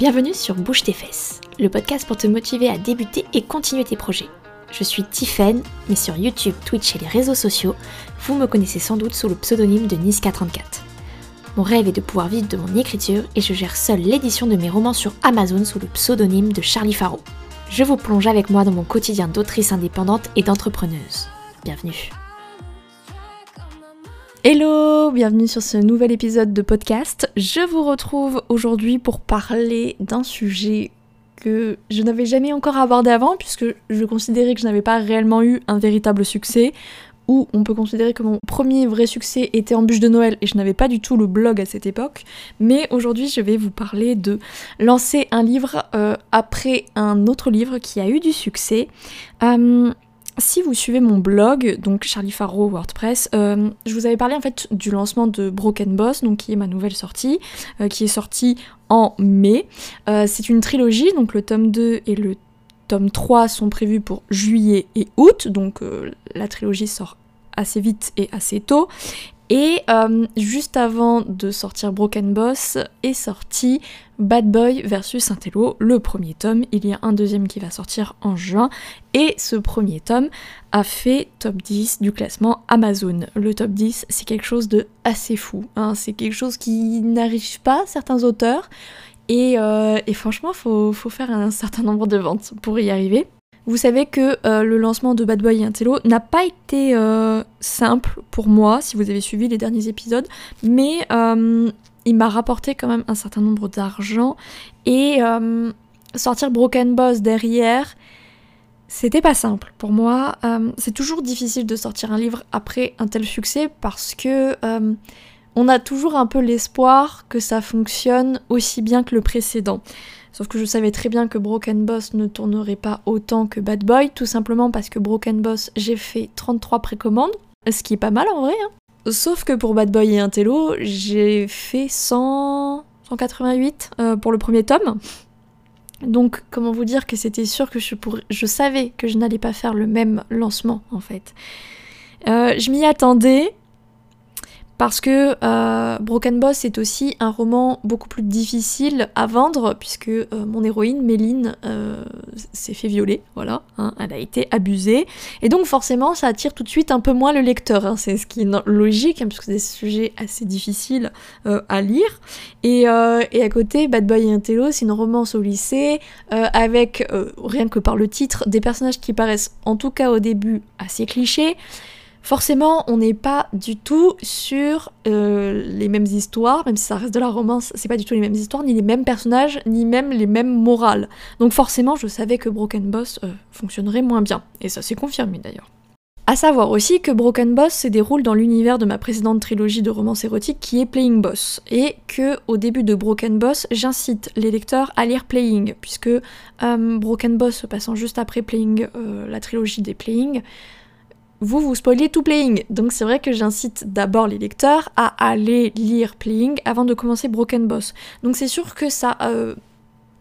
Bienvenue sur Bouge tes fesses, le podcast pour te motiver à débuter et continuer tes projets. Je suis Tiffen, mais sur YouTube, Twitch et les réseaux sociaux, vous me connaissez sans doute sous le pseudonyme de Niska34. Mon rêve est de pouvoir vivre de mon écriture et je gère seule l'édition de mes romans sur Amazon sous le pseudonyme de Charlie Faro. Je vous plonge avec moi dans mon quotidien d'autrice indépendante et d'entrepreneuse. Bienvenue. Hello, bienvenue sur ce nouvel épisode de podcast. Je vous retrouve aujourd'hui pour parler d'un sujet que je n'avais jamais encore abordé avant puisque je considérais que je n'avais pas réellement eu un véritable succès ou on peut considérer que mon premier vrai succès était en bûche de Noël et je n'avais pas du tout le blog à cette époque. Mais aujourd'hui, je vais vous parler de lancer un livre euh, après un autre livre qui a eu du succès. Euh, si vous suivez mon blog, donc Charlie Faro WordPress, euh, je vous avais parlé en fait du lancement de Broken Boss, donc qui est ma nouvelle sortie, euh, qui est sortie en mai. Euh, c'est une trilogie, donc le tome 2 et le tome 3 sont prévus pour juillet et août, donc la trilogie sort assez vite et assez tôt. Et euh, juste avant de sortir Broken Boss est sorti Bad Boy versus Intello, le premier tome. Il y a un deuxième qui va sortir en juin. Et ce premier tome a fait top 10 du classement Amazon. Le top 10, c'est quelque chose de assez fou. Hein. C'est quelque chose qui n'arrive pas à certains auteurs. Et, euh, franchement, faut faire un certain nombre de ventes pour y arriver. Vous savez que euh, le lancement de Bad Boy et Intello n'a pas été euh, simple pour moi, si vous avez suivi les derniers épisodes, mais euh, il m'a rapporté quand même un certain nombre d'argent et sortir Broken Boss derrière, c'était pas simple pour moi. c'est toujours difficile de sortir un livre après un tel succès parce que on a toujours un peu l'espoir que ça fonctionne aussi bien que le précédent. Sauf que je savais très bien que Broken Boss ne tournerait pas autant que Bad Boy, tout simplement parce que Broken Boss, j'ai fait 33 précommandes, ce qui est pas mal en vrai. Hein. Sauf que pour Bad Boy et Intello, j'ai fait 100... 188 euh, pour le premier tome. Donc, comment vous dire que c'était sûr que je, je savais que je n'allais pas faire le même lancement en fait. Euh, je m'y attendais, parce que euh, Broken Boss est aussi un roman beaucoup plus difficile à vendre puisque euh, mon héroïne Méline euh, s'est fait violer, voilà, hein, elle a été abusée. Et donc forcément ça attire tout de suite un peu moins le lecteur, hein, c'est ce qui est logique hein, puisque c'est des sujets assez difficiles à lire. Et, et, à côté Bad Boy et Intello c'est une romance au lycée avec rien que par le titre des personnages qui paraissent en tout cas au début assez clichés Forcément, on n'est pas du tout sur euh, les mêmes histoires, même si ça reste de la romance, c'est pas du tout les mêmes histoires, ni les mêmes personnages, ni même les mêmes morales. Donc forcément, je savais que Broken Boss euh, fonctionnerait moins bien, et ça s'est confirmé d'ailleurs. À savoir aussi que Broken Boss se déroule dans l'univers de ma précédente trilogie de romance érotique qui est Playing Boss, et que au début de Broken Boss, j'incite les lecteurs à lire Playing, puisque euh, Broken Boss passant juste après Playing, la trilogie des Playing, vous vous spoilez tout Playing. Donc c'est vrai que j'incite d'abord les lecteurs à aller lire Playing avant de commencer Broken Boss. Donc c'est sûr que ça, euh,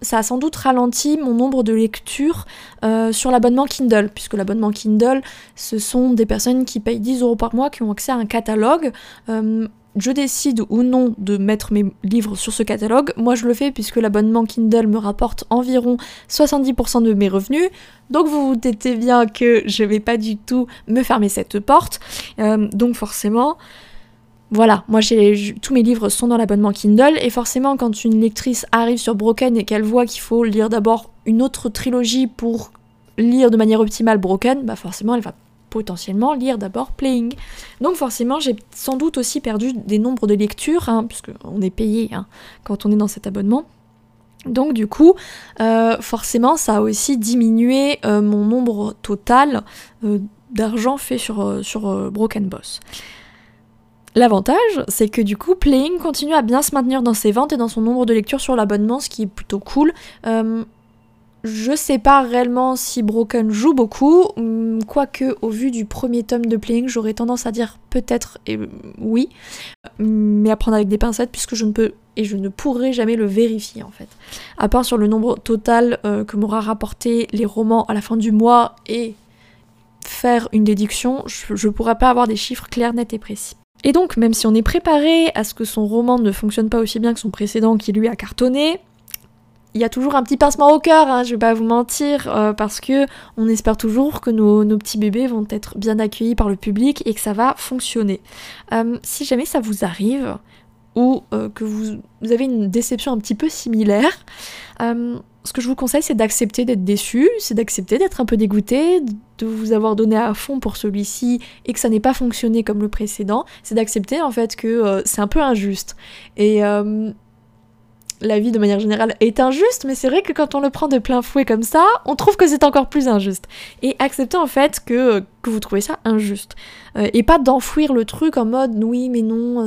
ça a sans doute ralenti mon nombre de lectures euh, sur l'abonnement Kindle, puisque l'abonnement Kindle, ce sont des personnes qui payent 10 euros par mois, qui ont accès à un catalogue. Euh, je décide ou non de mettre mes livres sur ce catalogue. Moi, je le fais puisque l'abonnement Kindle me rapporte environ 70% de mes revenus. Donc, vous vous doutez bien que je vais pas du tout me fermer cette porte. Euh, donc, forcément, voilà, moi j'ai tous mes livres sont dans l'abonnement Kindle et forcément quand une lectrice arrive sur Broken et qu'elle voit qu'il faut lire d'abord une autre trilogie pour lire de manière optimale Broken, bah forcément elle va potentiellement lire d'abord Playing. Donc forcément, j'ai sans doute aussi perdu des nombres de lectures, hein, puisqu'on est payé hein, quand on est dans cet abonnement. Donc du coup, euh, forcément, ça a aussi diminué euh, mon nombre total euh, d'argent fait sur, sur Broken Boss. L'avantage, c'est que du coup, Playing continue à bien se maintenir dans ses ventes et dans son nombre de lectures sur l'abonnement, ce qui est plutôt cool. Je sais pas réellement si Broken joue beaucoup, hum, quoique au vu du premier tome de Playing, j'aurais tendance à dire peut-être et oui, mais à prendre avec des pincettes puisque je ne peux et je ne pourrai jamais le vérifier en fait. À part sur le nombre total euh, que m'aura rapporté les romans à la fin du mois et faire une déduction, je, ne pourrais pas avoir des chiffres clairs, nets et précis. Et donc, même si on est préparé à ce que son roman ne fonctionne pas aussi bien que son précédent qui lui a cartonné, il y a toujours un petit pincement au cœur, hein, je vais pas vous mentir, euh, parce que on espère toujours que nos, petits bébés vont être bien accueillis par le public et que ça va fonctionner. Euh, si jamais ça vous arrive, ou euh, que vous, avez une déception un petit peu similaire, ce que je vous conseille, c'est d'accepter d'être déçu, c'est d'accepter d'être un peu dégoûté, de vous avoir donné à fond pour celui-ci et que ça n'ait pas fonctionné comme le précédent. C'est d'accepter en fait que c'est un peu injuste. Et la vie de manière générale est injuste, mais c'est vrai que quand on le prend de plein fouet comme ça, on trouve que c'est encore plus injuste. Et accepter en fait que, que vous trouvez ça injuste. Euh, et pas d'enfouir le truc en mode oui mais non,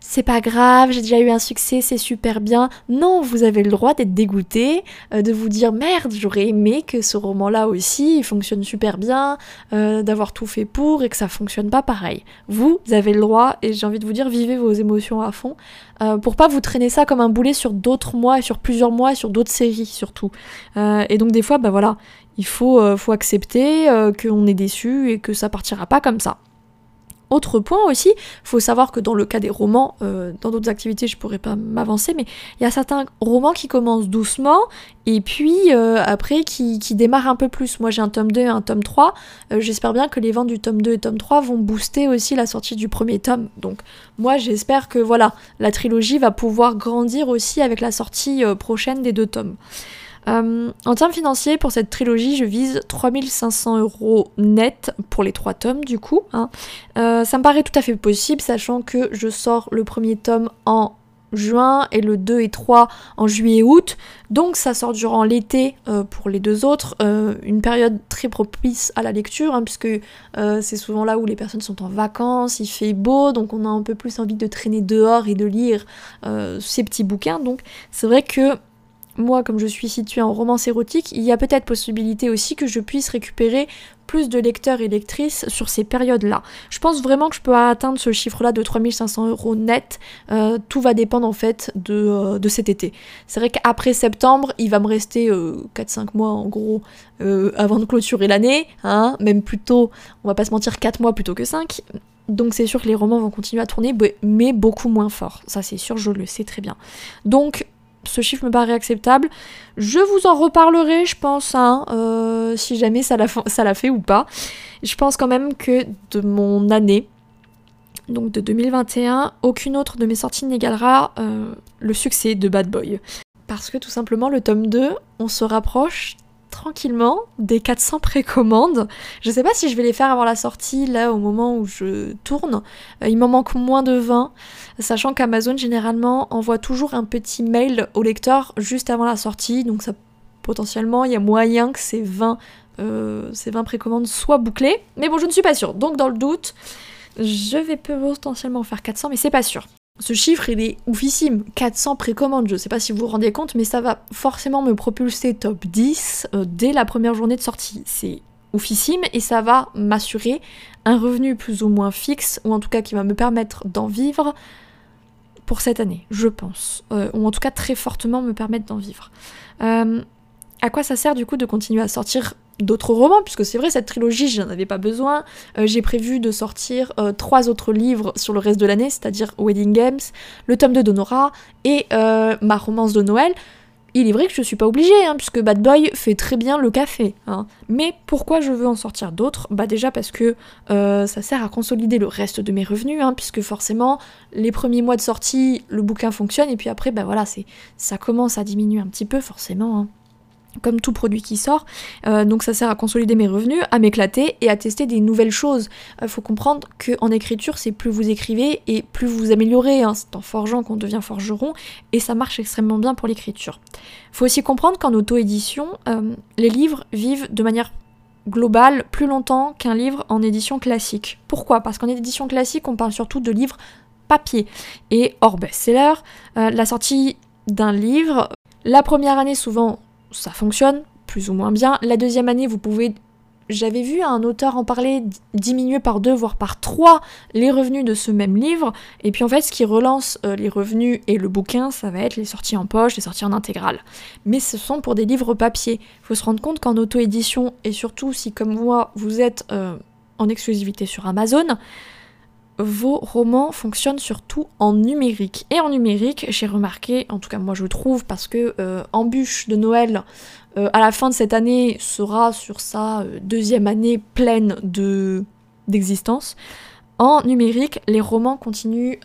c'est pas grave, j'ai déjà eu un succès, c'est super bien. Non, vous avez le droit d'être dégoûté, euh, de vous dire merde, j'aurais aimé que ce roman-là aussi il fonctionne super bien, euh, d'avoir tout fait pour et que ça fonctionne pas pareil. Vous avez le droit, et j'ai envie de vous dire, vivez vos émotions à fond, pour pas vous traîner ça comme un boulet sur d'autres mois, sur plusieurs mois, sur d'autres séries surtout. et donc des fois, bah voilà, il faut, faut accepter qu'on est déçu et que ça partira pas comme ça. Autre point aussi, faut savoir que dans le cas des romans, euh, dans d'autres activités je pourrais pas m'avancer, mais il y a certains romans qui commencent doucement et puis euh, après qui, démarrent un peu plus. Moi j'ai un tome 2 et un tome 3, euh, j'espère bien que les ventes du tome 2 et tome 3 vont booster aussi la sortie du premier tome. Donc moi j'espère que voilà, la trilogie va pouvoir grandir aussi avec la sortie prochaine des deux tomes. Euh, en termes financiers, pour cette trilogie, je vise 3500 euros net pour les trois tomes du coup. Hein. Euh, ça me paraît tout à fait possible, sachant que je sors le premier tome en juin et le 2 et 3 en juillet-août. Donc ça sort durant l'été euh, pour les deux autres, une période très propice à la lecture, hein, puisque c'est souvent là où les personnes sont en vacances, il fait beau, donc on a un peu plus envie de traîner dehors et de lire ces petits bouquins. Donc c'est vrai que moi, comme je suis située en romance érotique, il y a peut-être possibilité aussi que je puisse récupérer plus de lecteurs et lectrices sur ces périodes-là. Je pense vraiment que je peux atteindre ce chiffre-là de 3500 euros net. Euh, tout va dépendre en fait de, euh, cet été. C'est vrai qu'après septembre, il va me rester 4-5 euh, mois en gros avant de clôturer l'année. Hein, même plutôt, on va pas se mentir, 4 mois plutôt que 5. Donc c'est sûr que les romans vont continuer à tourner, mais beaucoup moins fort. Ça c'est sûr, je le sais très bien. Donc ce chiffre me paraît acceptable. Je vous en reparlerai, je pense, hein, euh, si jamais ça l'a, fait ou pas. Je pense quand même que de mon année, donc de 2021, aucune autre de mes sorties n'égalera euh, le succès de Bad Boy. Parce que tout simplement, le tome 2, on se rapproche tranquillement des 400 précommandes. Je sais pas si je vais les faire avant la sortie, là, au moment où je tourne. Euh, il m'en manque moins de 20, sachant qu'Amazon, généralement, envoie toujours un petit mail au lecteur juste avant la sortie, donc ça, potentiellement, il y a moyen que ces 20, euh, ces 20 précommandes soient bouclées. Mais bon, je ne suis pas sûre. Donc, dans le doute, je vais potentiellement faire 400, mais c'est pas sûr. Ce chiffre, il est oufissime. 400 précommandes, je sais pas si vous vous rendez compte, mais ça va forcément me propulser top 10 euh, dès la première journée de sortie. C'est oufissime et ça va m'assurer un revenu plus ou moins fixe, ou en tout cas qui va me permettre d'en vivre pour cette année, je pense. Euh, ou en tout cas très fortement me permettre d'en vivre. Euh, à quoi ça sert du coup de continuer à sortir d'autres romans, puisque c'est vrai, cette trilogie, j'en avais pas besoin. Euh, j'ai prévu de sortir euh, trois autres livres sur le reste de l'année, c'est-à-dire Wedding Games, le tome de Donora et euh, ma romance de Noël. Il est vrai que je suis pas obligée, hein, puisque Bad Boy fait très bien le café. Hein. Mais pourquoi je veux en sortir d'autres? Bah déjà parce que ça sert à consolider le reste de mes revenus, hein, puisque forcément, les premiers mois de sortie, le bouquin fonctionne, et puis après, bah voilà, c'est ça commence à diminuer un petit peu, forcément comme tout produit qui sort. Euh, donc ça sert à consolider mes revenus, à m'éclater et à tester des nouvelles choses. Il euh, faut comprendre qu'en écriture, c'est plus vous écrivez et plus vous améliorez. Hein. C'est en forgeant qu'on devient forgeron et ça marche extrêmement bien pour l'écriture. Il faut aussi comprendre qu'en auto-édition, euh, les livres vivent de manière globale plus longtemps qu'un livre en édition classique. Pourquoi? Parce qu'en édition classique, on parle surtout de livres papier. Et hors best-seller, la sortie d'un livre, la première année souvent ça fonctionne plus ou moins bien. La deuxième année, vous pouvez j'avais vu un auteur en parler diminuer par deux, voire par trois les revenus de ce même livre. Et puis en fait, ce qui relance euh, les revenus et le bouquin, ça va être les sorties en poche, les sorties en intégrale. Mais ce sont pour des livres papier. Il faut se rendre compte qu'en auto-édition, et surtout si comme moi, vous êtes euh, en exclusivité sur Amazon, vos romans fonctionnent surtout en numérique. Et en numérique, j'ai remarqué, en tout cas moi je trouve, parce que euh, Embûche de Noël, euh, à la fin de cette année, sera sur sa euh, deuxième année pleine de d'existence. En numérique, les romans continuent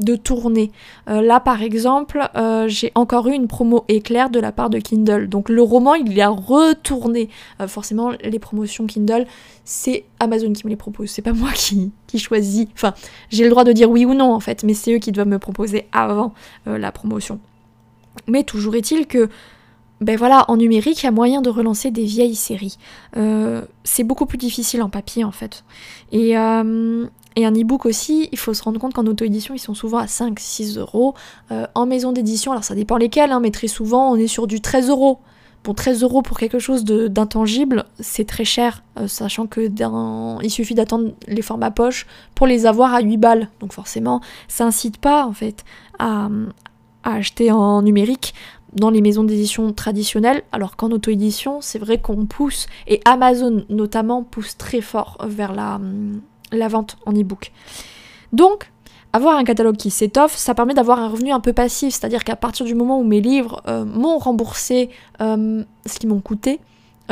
de tourner. Euh, là, par exemple, euh, j'ai encore eu une promo éclair de la part de Kindle. Donc le roman, il a retourné. Euh, forcément, les promotions Kindle, c'est Amazon qui me les propose. C'est pas moi qui, qui choisis. Enfin, j'ai le droit de dire oui ou non, en fait, mais c'est eux qui doivent me proposer avant la promotion. Mais toujours est-il que ben voilà, en numérique, il y a moyen de relancer des vieilles séries. c'est beaucoup plus difficile en papier en fait. Et, et un e-book aussi, il faut se rendre compte qu'en auto-édition, ils sont souvent à 5-6 euros. Euh, en maison d'édition, alors ça dépend lesquels, hein, mais très souvent, on est sur du 13 euros. Bon, 13 euros pour quelque chose d'intangible, c'est très cher, euh, sachant que il suffit d'attendre les formats poche pour les avoir à 8 balles. Donc forcément, ça incite pas en fait à, à acheter en numérique dans les maisons d'édition traditionnelles, alors qu'en auto-édition, c'est vrai qu'on pousse, et Amazon notamment pousse très fort vers la la vente en e-book. Donc, avoir un catalogue qui s'étoffe, ça permet d'avoir un revenu un peu passif, c'est-à-dire qu'à partir du moment où mes livres euh, m'ont remboursé euh, ce qu'ils m'ont coûté,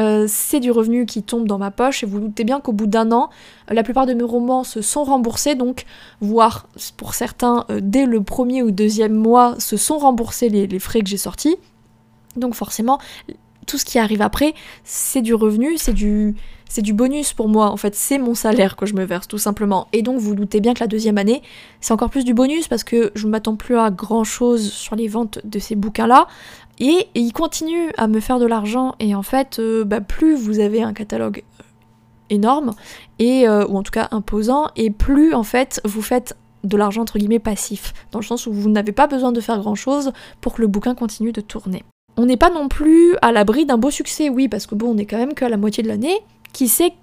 euh, c'est du revenu qui tombe dans ma poche et vous doutez bien qu'au bout d'un an, la plupart de mes romans se sont remboursés, donc voire pour certains dès le premier ou deuxième mois se sont remboursés les, les frais que j'ai sortis. Donc forcément, tout ce qui arrive après, c'est du revenu, c'est du, c'est du bonus pour moi, en fait, c'est mon salaire que je me verse tout simplement. Et donc vous doutez bien que la deuxième année, c'est encore plus du bonus parce que je ne m'attends plus à grand chose sur les ventes de ces bouquins-là. Et, ils continuent à me faire de l'argent et en fait, euh, bah, plus vous avez un catalogue euh, énorme, et, euh, ou en tout cas imposant, et plus en fait vous faites de l'argent entre guillemets passif, dans le sens où vous n'avez pas besoin de faire grand chose pour que le bouquin continue de tourner. On n'est pas non plus à l'abri d'un beau succès, oui, parce que bon, on est quand même qu'à la moitié de l'année, qui sait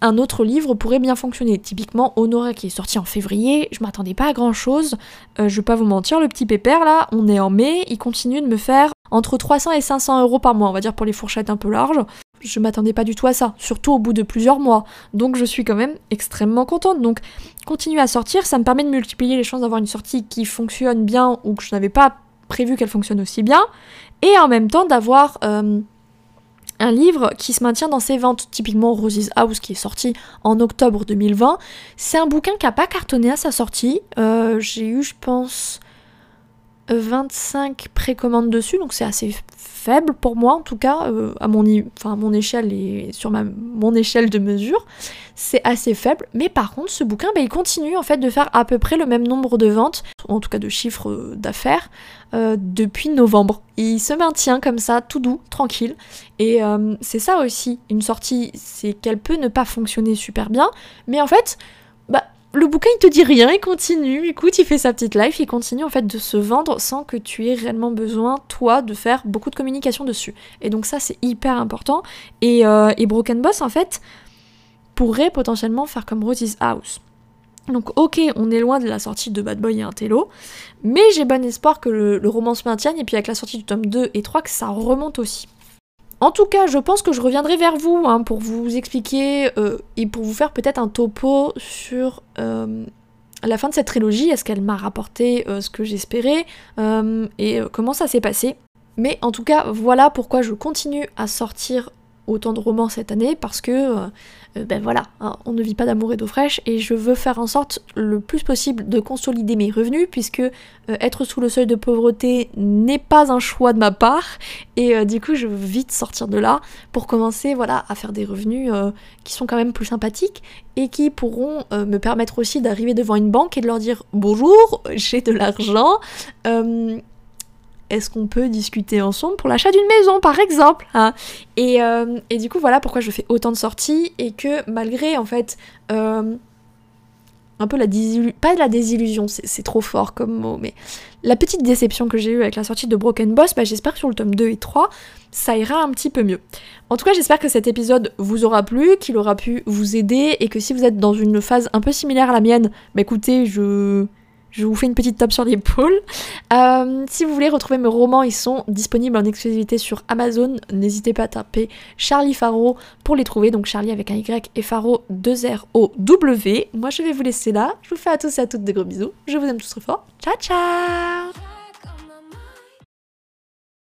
un autre livre pourrait bien fonctionner. Typiquement, Honoré qui est sorti en février, je m'attendais pas à grand chose. Euh, je vais pas vous mentir, le petit pépère là, on est en mai, il continue de me faire entre 300 et 500 euros par mois, on va dire pour les fourchettes un peu larges. Je m'attendais pas du tout à ça, surtout au bout de plusieurs mois. Donc je suis quand même extrêmement contente. Donc continuer à sortir, ça me permet de multiplier les chances d'avoir une sortie qui fonctionne bien ou que je n'avais pas prévu qu'elle fonctionne aussi bien. Et en même temps d'avoir. Euh, un livre qui se maintient dans ses ventes, typiquement Roses House qui est sorti en octobre 2020. C'est un bouquin qui n'a pas cartonné à sa sortie. Euh, j'ai eu, je pense, 25 précommandes dessus, donc c'est assez faible pour moi en tout cas, euh, à, mon, échelle et sur ma, mon échelle de mesure, c'est assez faible. Mais par contre, ce bouquin, bah, il continue en fait de faire à peu près le même nombre de ventes, en tout cas de chiffres euh, d'affaires, euh, depuis novembre. Il se maintient comme ça, tout doux, tranquille. Et c'est ça aussi, une sortie, c'est qu'elle peut ne pas fonctionner super bien, mais en fait, bah le bouquin il te dit rien, il continue, écoute, il fait sa petite life, il continue en fait de se vendre sans que tu aies réellement besoin, toi, de faire beaucoup de communication dessus. Et donc ça c'est hyper important. Et, euh, Broken Boss en fait pourrait potentiellement faire comme Roses House. Donc ok, on est loin de la sortie de Bad Boy et Intello, mais j'ai bon espoir que le, le roman se maintienne et puis avec la sortie du tome 2 et 3 que ça remonte aussi. En tout cas, je pense que je reviendrai vers vous hein, pour vous expliquer euh, et pour vous faire peut-être un topo sur euh, la fin de cette trilogie. Est-ce qu'elle m'a rapporté euh, ce que j'espérais et comment ça s'est passé. Mais en tout cas, voilà pourquoi je continue à sortir autant de romans cette année parce que euh, ben voilà, hein, on ne vit pas d'amour et d'eau fraîche et je veux faire en sorte le plus possible de consolider mes revenus puisque euh, être sous le seuil de pauvreté n'est pas un choix de ma part et euh, du coup je veux vite sortir de là pour commencer voilà à faire des revenus qui sont quand même plus sympathiques et qui pourront me permettre aussi d'arriver devant une banque et de leur dire bonjour, j'ai de l'argent, est-ce qu'on peut discuter ensemble pour l'achat d'une maison, par exemple hein euh, et, du coup, voilà pourquoi je fais autant de sorties et que malgré, en fait, euh, un peu la désillusion, pas la désillusion, c'est trop fort comme mot, mais la petite déception que j'ai eue avec la sortie de Broken Boss, bah, j'espère que sur le tome 2 et 3, ça ira un petit peu mieux. En tout cas, j'espère que cet épisode vous aura plu, qu'il aura pu vous aider, et que si vous êtes dans une phase un peu similaire à la mienne, bah écoutez, je je vous fais une petite tape sur l'épaule. Euh, si vous voulez retrouver mes romans, ils sont disponibles en exclusivité sur Amazon. N'hésitez pas à taper Charlie Faro pour les trouver. Donc Charlie avec un Y et Faro 2 R O W. Moi je vais vous laisser là. Je vous fais à tous et à toutes des gros bisous. Je vous aime tous très fort. Ciao ciao